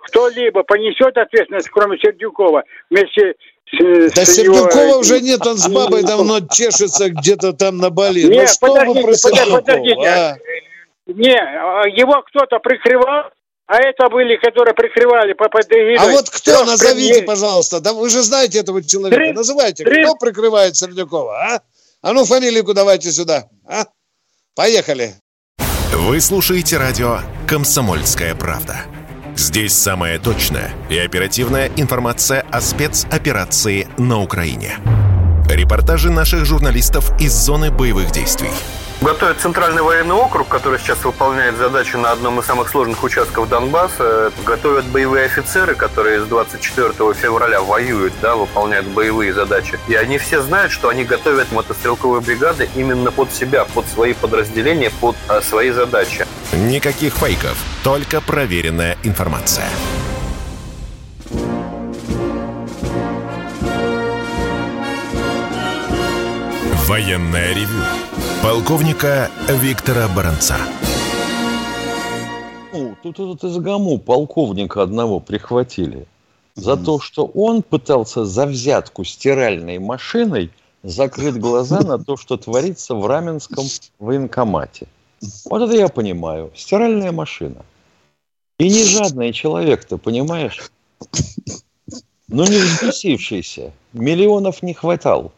кто-либо понесет ответственность, кроме Сердюкова, вместе с, да с Сердюкова его... уже нет, он с бабой давно чешется где-то там на Бали. Нет, ну, что подождите, вы про подождите. А? Не, его кто-то прикрывал, а это были, которые прикрывали по под А вот кто, назовите, премьер... пожалуйста. Да вы же знаете этого человека. Три... Называйте, Три... кто прикрывает Сердюкова, а? А ну, фамилию давайте сюда. А? Поехали. Вы слушаете радио «Комсомольская правда». Здесь самая точная и оперативная информация о спецоперации на Украине. Репортажи наших журналистов из зоны боевых действий. Готовит Центральный военный округ, который сейчас выполняет задачу на одном из самых сложных участков Донбасса. Готовят боевые офицеры, которые с 24 февраля воюют, да, выполняют боевые задачи. И они все знают, что они готовят мотострелковые бригады именно под себя, под свои подразделения, под а, свои задачи. Никаких фейков, только проверенная информация. Военное ревю полковника Виктора Баранца. Ну, тут этот из ГАМУ полковника одного прихватили за то, что он пытался за взятку стиральной машиной закрыть глаза на то, что творится в Раменском военкомате. Вот это я понимаю. Стиральная машина. И не жадный человек-то, понимаешь? Ну, не взбесившийся. Миллионов не хватало.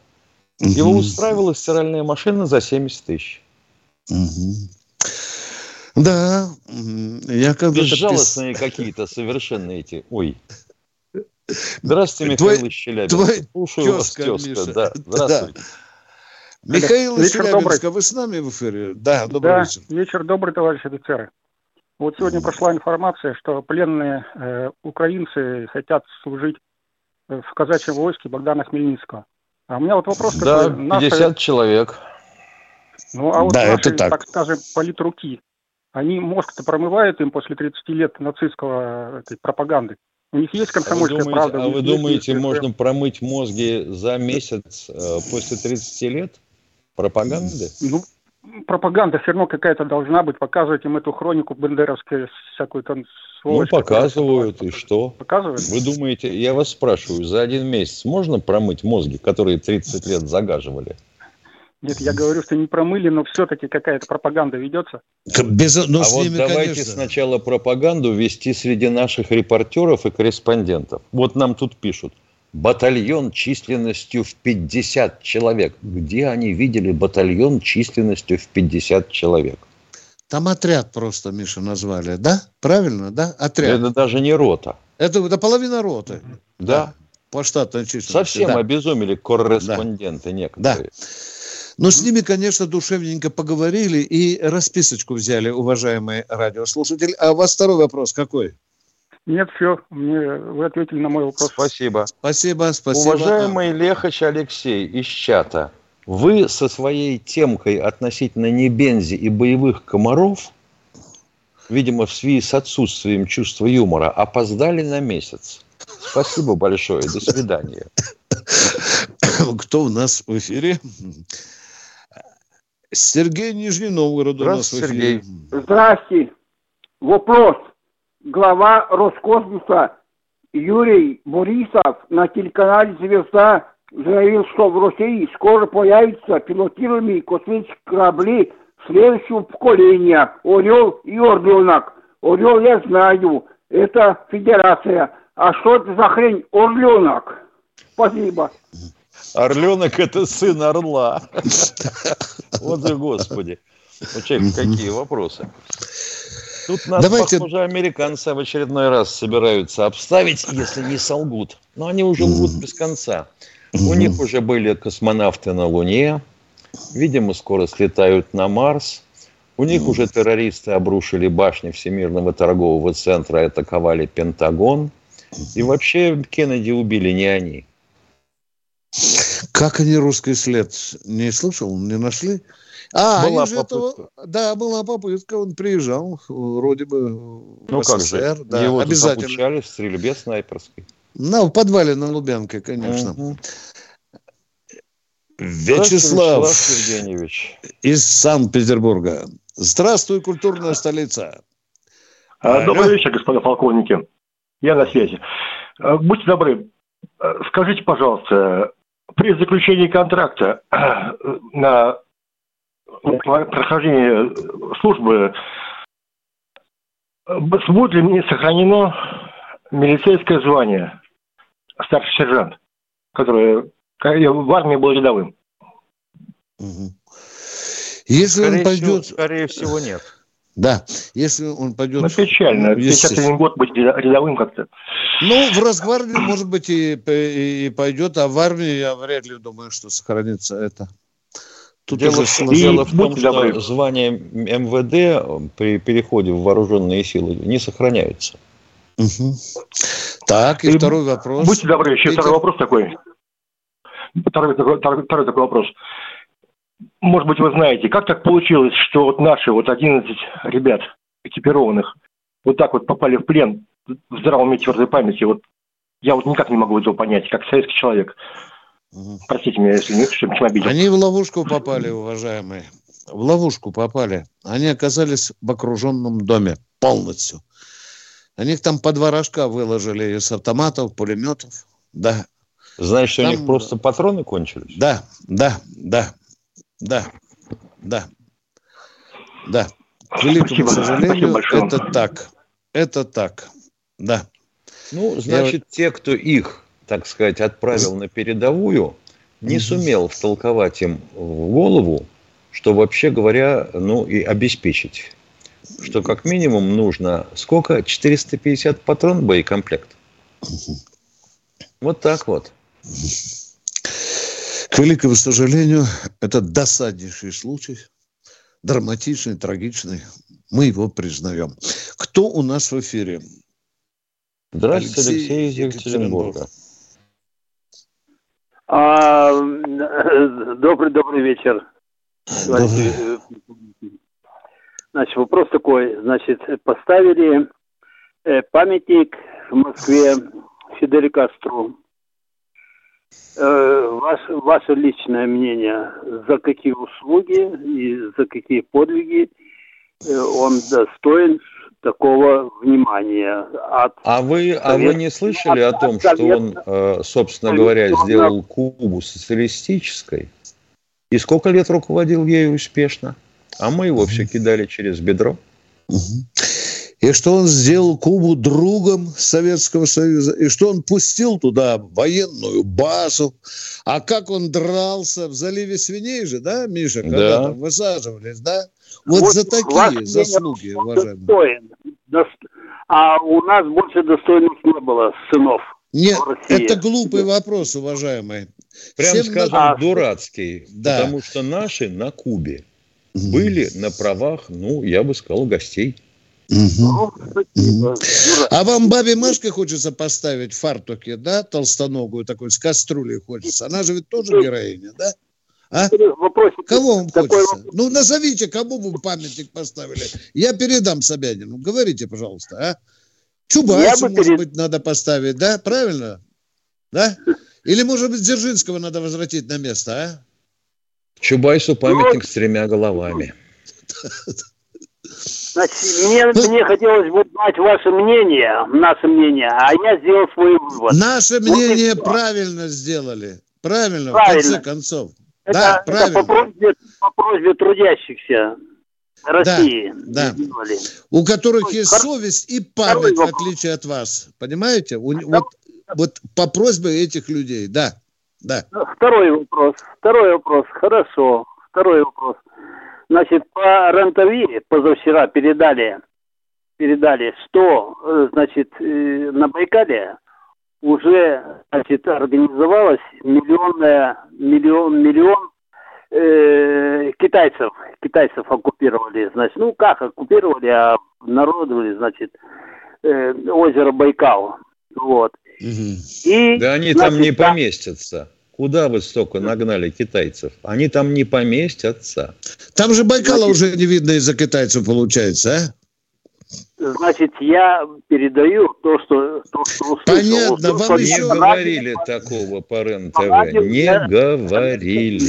Его устраивала стиральная машина за 70 тысяч. Да, я как бы... Безжалостные пис... какие-то совершенно эти... Ой. Здравствуйте, Михаил твой, из Челябинска. Твой Слушаю тезка, вас, тезка. Да, здравствуйте. Да. Михаил из вечер Челябинска, добрый. вы с нами в эфире? Да, добрый да, вечер. вечер добрый, товарищи офицеры. Вот сегодня прошла информация, что пленные э, украинцы хотят служить в казачьем войске Богдана Хмельницкого. А у меня вот вопрос да, такой. 50 наши... человек. Ну, а вот да, наши, это так. так скажем, политруки, они мозг-то промывают им после 30 лет нацистского этой пропаганды? У них есть комсомольская а думаете, правда? А вы думаете, есть, можно промыть мозги за месяц э, после 30 лет пропаганды? Ну, пропаганда все равно какая-то должна быть. Показывать им эту хронику бендеровскую, всякую там ну, показывают, и что? Показывают? Вы думаете, я вас спрашиваю, за один месяц можно промыть мозги, которые 30 лет загаживали? Нет, я говорю, что не промыли, но все-таки какая-то пропаганда ведется. Без, ну, а вот ними, давайте конечно. сначала пропаганду вести среди наших репортеров и корреспондентов. Вот нам тут пишут. Батальон численностью в 50 человек. Где они видели батальон численностью в 50 человек? Там отряд просто, Миша, назвали, да? Правильно, да? Отряд. Это даже не рота. Это, это половина роты. Да. да. По штатной численности. Совсем да. обезумели корреспонденты да. некоторые. Да. Ну, с ними, конечно, душевненько поговорили и расписочку взяли, уважаемый радиослушатель. А у вас второй вопрос какой? Нет, все, мне, вы ответили на мой вопрос. Спасибо. Спасибо, спасибо. Уважаемый Лехач Алексей из чата, вы со своей темкой относительно небензи и боевых комаров, видимо, в связи с отсутствием чувства юмора, опоздали на месяц. Спасибо большое. До свидания. Кто у нас в эфире? Сергей Нижний Новгород у нас в эфире. Сергей. Здрасте. Вопрос. Глава Роскосмоса Юрий Борисов на телеканале «Звезда» заявил, что в России скоро появятся пилотируемые космические корабли следующего поколения «Орел» и «Орленок». «Орел» я знаю, это федерация. А что это за хрень «Орленок»? Спасибо. Орленок – это сын орла. Вот и господи. Вот человек, какие вопросы. Тут нас, Давайте... похоже, американцы в очередной раз собираются обставить, если не солгут. Но они уже лгут без конца. У них уже были космонавты на Луне, видимо, скоро слетают на Марс. У них уже террористы обрушили башни Всемирного торгового центра и атаковали Пентагон. И вообще Кеннеди убили не они. Как они русский след? Не слышал, не нашли? А, была попытка. Этого, да, была попытка, он приезжал, вроде бы ну, в СССР. Как же? Да, Его обязательно. обучали в стрельбе снайперской. Ну, в подвале на Лубянке, конечно. Угу. Вячеслав, Вячеслав из Санкт-Петербурга. Здравствуй, культурная столица. А, добрый вечер, господа полковники. Я на связи. А, будьте добры, а, скажите, пожалуйста, при заключении контракта на прохождение службы будет ли мне сохранено милицейское звание старший сержант, который в армии был рядовым. Угу. Если скорее он пойдет... Всего, скорее всего, нет. Да, если он пойдет... Ну, печально. 51 год быть рядовым как-то. Ну, в Росгвардию, может быть, и, и, пойдет, а в армию я вряд ли думаю, что сохранится это. Тут дело, дело в том, что добры. звание МВД при переходе в вооруженные силы не сохраняется. Угу. Так, и, и второй вопрос. Будьте добры, еще Видите? второй вопрос такой. Второй, второй, второй такой вопрос. Может быть, вы знаете, как так получилось, что вот наши вот 11 ребят экипированных вот так вот попали в плен в здравом и твердой памяти? Вот я вот никак не могу этого понять, как советский человек. Угу. Простите меня, если не чем обидел. Они в ловушку попали, уважаемые. В ловушку попали. Они оказались в окруженном доме полностью. Они их там по два рожка выложили из автоматов, пулеметов. Да. Значит, там... у них просто патроны кончились? Да, да, да, да, да, да. К великому Спасибо. сожалению, Спасибо это так. Это так, да. Ну, значит, Я... те, кто их так сказать, отправил на передовую, не сумел втолковать им в голову, что вообще говоря, ну и обеспечить. Что как минимум нужно сколько? 450 патрон боекомплект. Вот так вот. К великому сожалению, это досаднейший случай, драматичный, трагичный. Мы его признаем. Кто у нас в эфире? Здравствуйте, Алексей, Алексей из Екатеринбурга. А, добрый, добрый вечер. Добрый. Значит, вопрос такой. Значит, поставили э, памятник в Москве Фиделю Кастру. Э, ваш, ваше личное мнение, за какие услуги и за какие подвиги э, он достоин такого внимания. От а вы, а вы не слышали от, о том, что он, э, собственно говоря, сделал Кубу социалистической? И сколько лет руководил ею успешно? А мы его все кидали через бедро. И что он сделал Кубу другом Советского Союза, и что он пустил туда военную базу. А как он дрался в заливе свиней же, да, Миша, когда да. там высаживались, да? Вот, вот за такие заслуги, уважаемые. А у нас больше достойных не было сынов. Нет, это глупый вопрос, уважаемый. Прям Всем скажем, на... дурацкий. Да. Потому что наши на Кубе были на правах, ну, я бы сказал, гостей. Угу. Угу. А вам бабе Машке хочется поставить в фартуке, да, толстоногую такой, с кастрюлей хочется? Она же ведь тоже героиня, да? А? Вопросик, кого вам хочется? Вопрос. Ну, назовите, кому вы памятник поставили. Я передам Собянину. Говорите, пожалуйста, а? Чубайсу, может перед... быть, надо поставить, да? Правильно? Да? Или, может быть, Дзержинского надо возвратить на место, а? Чубайсу памятник ну, с тремя головами. Значит, мне, мне хотелось бы знать ваше мнение, наше мнение, а я сделал свой вывод. Наше мнение вот правильно сделали. Правильно, правильно, в конце концов. Это, да, это правильно. по, просьбе, по просьбе трудящихся России. Да, да. У которых есть совесть и память, в отличие от вас. Понимаете? У, вот, вот по просьбе этих людей, да. Да. Второй вопрос. Второй вопрос. Хорошо. Второй вопрос. Значит, по Рентови позавчера передали, передали, что, э, значит, э, на Байкале уже значит, организовалось миллионная, миллион, миллион э, китайцев, китайцев оккупировали, значит, ну как оккупировали, а народовали, значит, озеро Байкал, вот. Угу. И, да они значит, там не поместятся. Куда вы столько нагнали китайцев? Они там не поместятся. Там же Байкала значит, уже не видно из-за китайцев получается, а? Значит, я передаю то, что, то, что услышал. Понятно, вам не еще... говорили такого по РЕН-ТВ. Не говорили.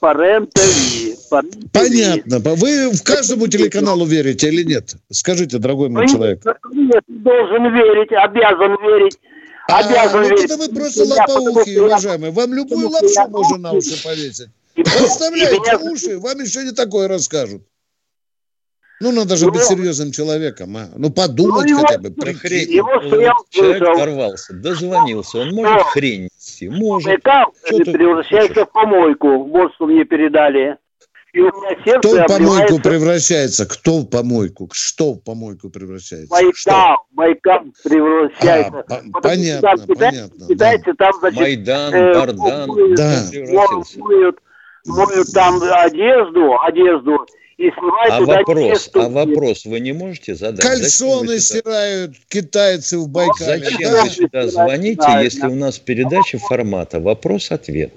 По, РЕН-ТВ. Понятно. Вы в каждому телеканалу верите или нет? Скажите, дорогой мой человек. Нет, должен верить, обязан верить. А, обязан ну верить. это вы просто лопоухи, уважаемые. Вам любую лапшу можно на уши повесить. Подставляйте уши, вам еще не такое расскажут. Ну, надо же ну, быть серьезным человеком, а. Ну, подумать ну, хотя бы. При хрень. Его человек дорвался, дозвонился. Он может хрень нести? Может. Что превращается в помойку. Вот что мне передали. И у меня сердце Кто в помойку превращается? Кто в помойку? Что в помойку превращается? Майдан, Майдан превращается. А, понятно, там, понятно. Китайцы да. там, значит... Майдан, э, Бардан. Моют, да. моют, моют там одежду, одежду, и снимают а туда вопрос, а вопрос вы не можете задать? Кальсоны стирают китайцы в Байкале. Зачем да? вы сюда звоните, если у нас передача формата вопрос-ответ?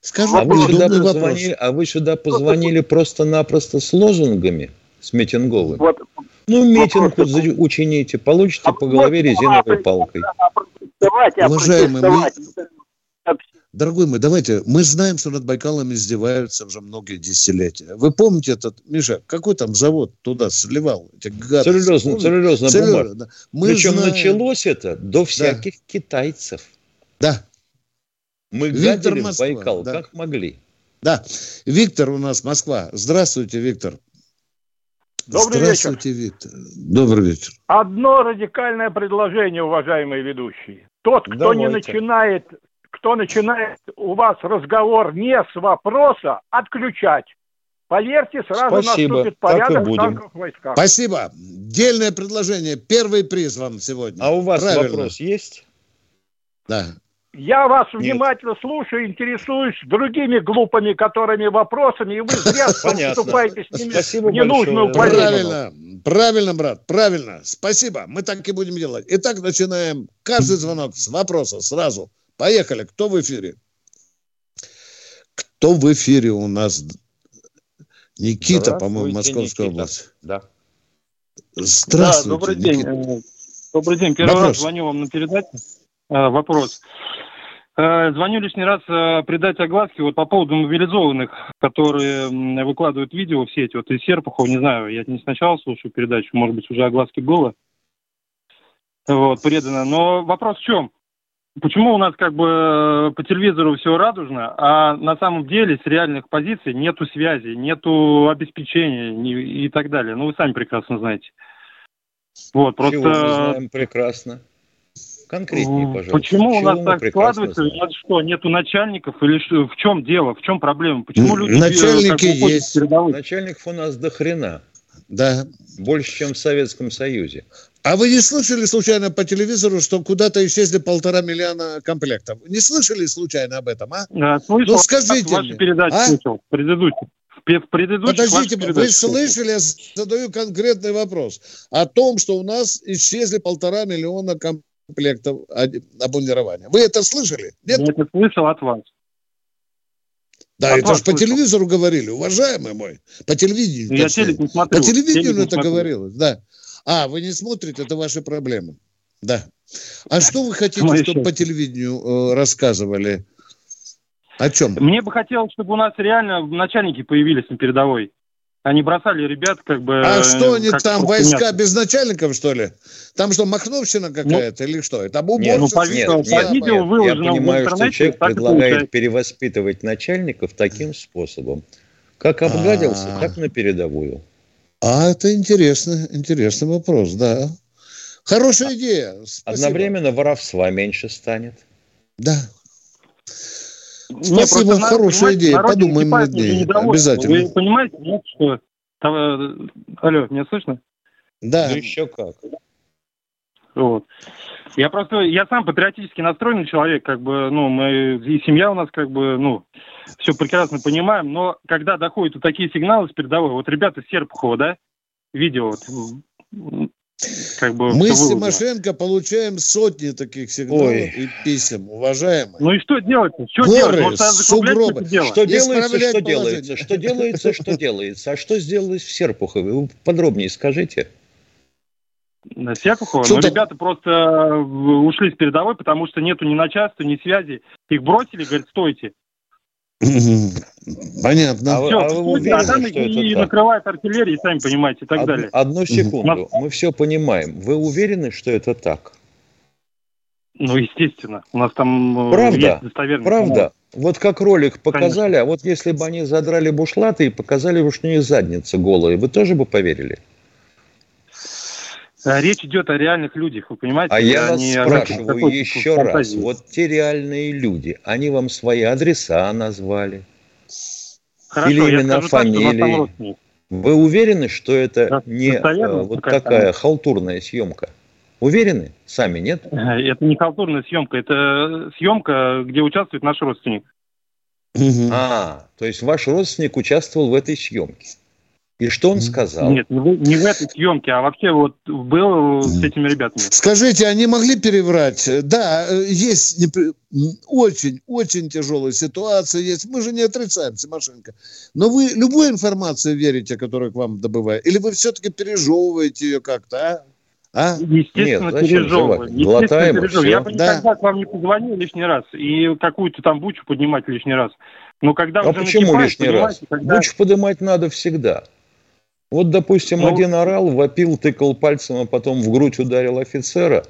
Скажу, а, вы сюда позвонили, а вы сюда позвонили просто-напросто с лозунгами, с митинговыми? Вот. Ну, митинг учините, получите а по голове резиновой палкой. Уважаемый, мы... Дорогой мой, давайте, мы знаем, что над Байкалом издеваются уже многие десятилетия. Вы помните этот, Миша, какой там завод туда сливал? Эти гады? Целлюлезно, целлюлезная бумага. Да. Мы Причем знаем... началось это до всяких да. китайцев. Да, мы Виктор гадили Москва, Байкал, да. как могли. Да. Виктор у нас Москва. Здравствуйте, Виктор. Добрый Здравствуйте, вечер. Виктор. Добрый вечер. Одно радикальное предложение, уважаемые ведущие. Тот, кто Давайте. не начинает, кто начинает у вас разговор не с вопроса, отключать. Поверьте, сразу Спасибо. наступит порядок в танковых войсках. Спасибо. Дельное предложение. Первый приз вам сегодня. А у вас Правильно. вопрос есть? Да. Я вас Нет. внимательно слушаю, интересуюсь другими глупыми которыми вопросами, и вы зря вступаете с ними Спасибо ненужную полемику. Правильно, правильно, брат, правильно. Спасибо, мы так и будем делать. Итак, начинаем. Каждый звонок с вопроса сразу. Поехали. Кто в эфире? Кто в эфире у нас? Никита, по-моему, Московская Никита. область. Да. Здравствуйте, да, добрый Никита. день. Добрый день. Первый Вопрос. раз звоню вам на передаче. А, вопрос. Э, звоню лишний раз э, придать огласки вот по поводу мобилизованных, которые выкладывают видео в сеть. Вот из Серпухова, не знаю, я не сначала слушаю передачу, может быть, уже огласки было. Вот, предано. Но вопрос в чем? Почему у нас как бы э, по телевизору все радужно, а на самом деле с реальных позиций нету связи, нету обеспечения и так далее. Ну, вы сами прекрасно знаете. Вот, просто... Чего мы знаем прекрасно. Конкретнее, пожалуйста. Почему у нас так складывается? У нас что, нету начальников? Или что, в чем дело? В чем проблема? Почему люди... Э, Начальники есть. Начальников у нас до хрена. Да. Больше, чем в Советском Союзе. А вы не слышали случайно по телевизору, что куда-то исчезли полтора миллиона комплектов? Не слышали случайно об этом, а? а слышал, ну, скажите вашу передачу а? слышал, предыдущую. В предыдущих Подождите, вы слышали, я задаю конкретный вопрос о том, что у нас исчезли полтора миллиона комплектов обмундирования. Вы это слышали? Нет? Я это слышал от вас. Да, от это же по телевизору говорили, уважаемый мой. По телевидению. Я телек не смотрю. По телевидению это смотрю. говорилось, да. А, вы не смотрите, это ваши проблемы. Да. А что вы хотите, Мои чтобы по телевидению э, рассказывали? О чем? Мне бы хотелось, чтобы у нас реально начальники появились на передовой. Они бросали ребят как бы... А что они там, войска нет. без начальников, что ли? Там что, махновщина какая-то ну, или что? Это нет, ну, по, нет, по нет, видео выложено Я понимаю, в что человек предлагает перевоспитывать начальников таким способом. Как обгадился, А-а-а. так на передовую. А, это интересно, интересный вопрос, да. Хорошая идея. Спасибо. Одновременно воровства меньше станет. Да, Спасибо, Нет, хорошая идея. Подумаем над ней. Обязательно. Вы понимаете, нет, что... Э, алло, меня слышно? Да. Ну еще как. Вот. Я просто, я сам патриотически настроенный человек, как бы, ну, мы, и семья у нас, как бы, ну, все прекрасно понимаем, но когда доходят вот такие сигналы с передовой, вот ребята с Серпухова, да, видео, вот, как бы Мы с Тимошенко получаем сотни таких сигналов Ой. и писем, уважаемые. Ну и что делать? Что Горы, делать? Может, сугробы. Что делается, что делается? Что делается, что делается? А что сделалось в Серпухове? Вы подробнее скажите. На Серпухова? Ну, ребята просто э, ушли с передовой, потому что нету ни начальства, ни связи. Их бросили, говорят, стойте. Понятно. А, все, а, вы уверены, а там что и это накрывает артиллерия, сами понимаете, и так Од, далее. Одну секунду. Мы все понимаем. Вы уверены, что это так? Ну, естественно. У нас там э, правда, есть достоверность. Правда. Вот как ролик показали, Конечно. а вот если бы они задрали бушлаты и показали бы, что у них задница голая, вы тоже бы поверили? Э, речь идет о реальных людях, вы понимаете? А я вас спрашиваю еще раз. Вот те реальные люди, они вам свои адреса назвали. Хорошо, или имена, фамилии. Вы уверены, что это да, не э, вот такая халтурная съемка? Уверены? Сами, нет? Это не халтурная съемка, это съемка, где участвует наш родственник. А, то есть ваш родственник участвовал в этой съемке. И что он сказал? Нет, не в, этой съемке, а вообще вот был с этими ребятами. Скажите, они могли переврать? Да, есть очень, очень тяжелая ситуация есть. Мы же не отрицаем, Тимошенко. Но вы любую информацию верите, которую к вам добывают? Или вы все-таки пережевываете ее как-то, а? а? Естественно, Нет, пережевываю. Естественно, пережевываю. Я бы никогда да. к вам не позвонил лишний раз и какую-то там бучу поднимать лишний раз. Но когда а почему лишний раз? Когда... Бучу поднимать надо всегда. Вот, допустим, ну, один орал, вопил, тыкал пальцем, а потом в грудь ударил офицера.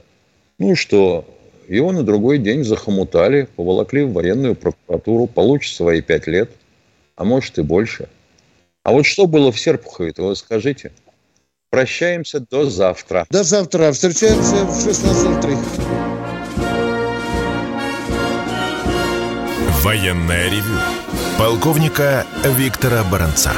Ну что? Его на другой день захомутали, поволокли в военную прокуратуру, получит свои пять лет, а может и больше. А вот что было в Серпухове, вы скажите? Прощаемся до завтра. До завтра. Встречаемся в 16.03. Военная ревю. Полковника Виктора Баранца.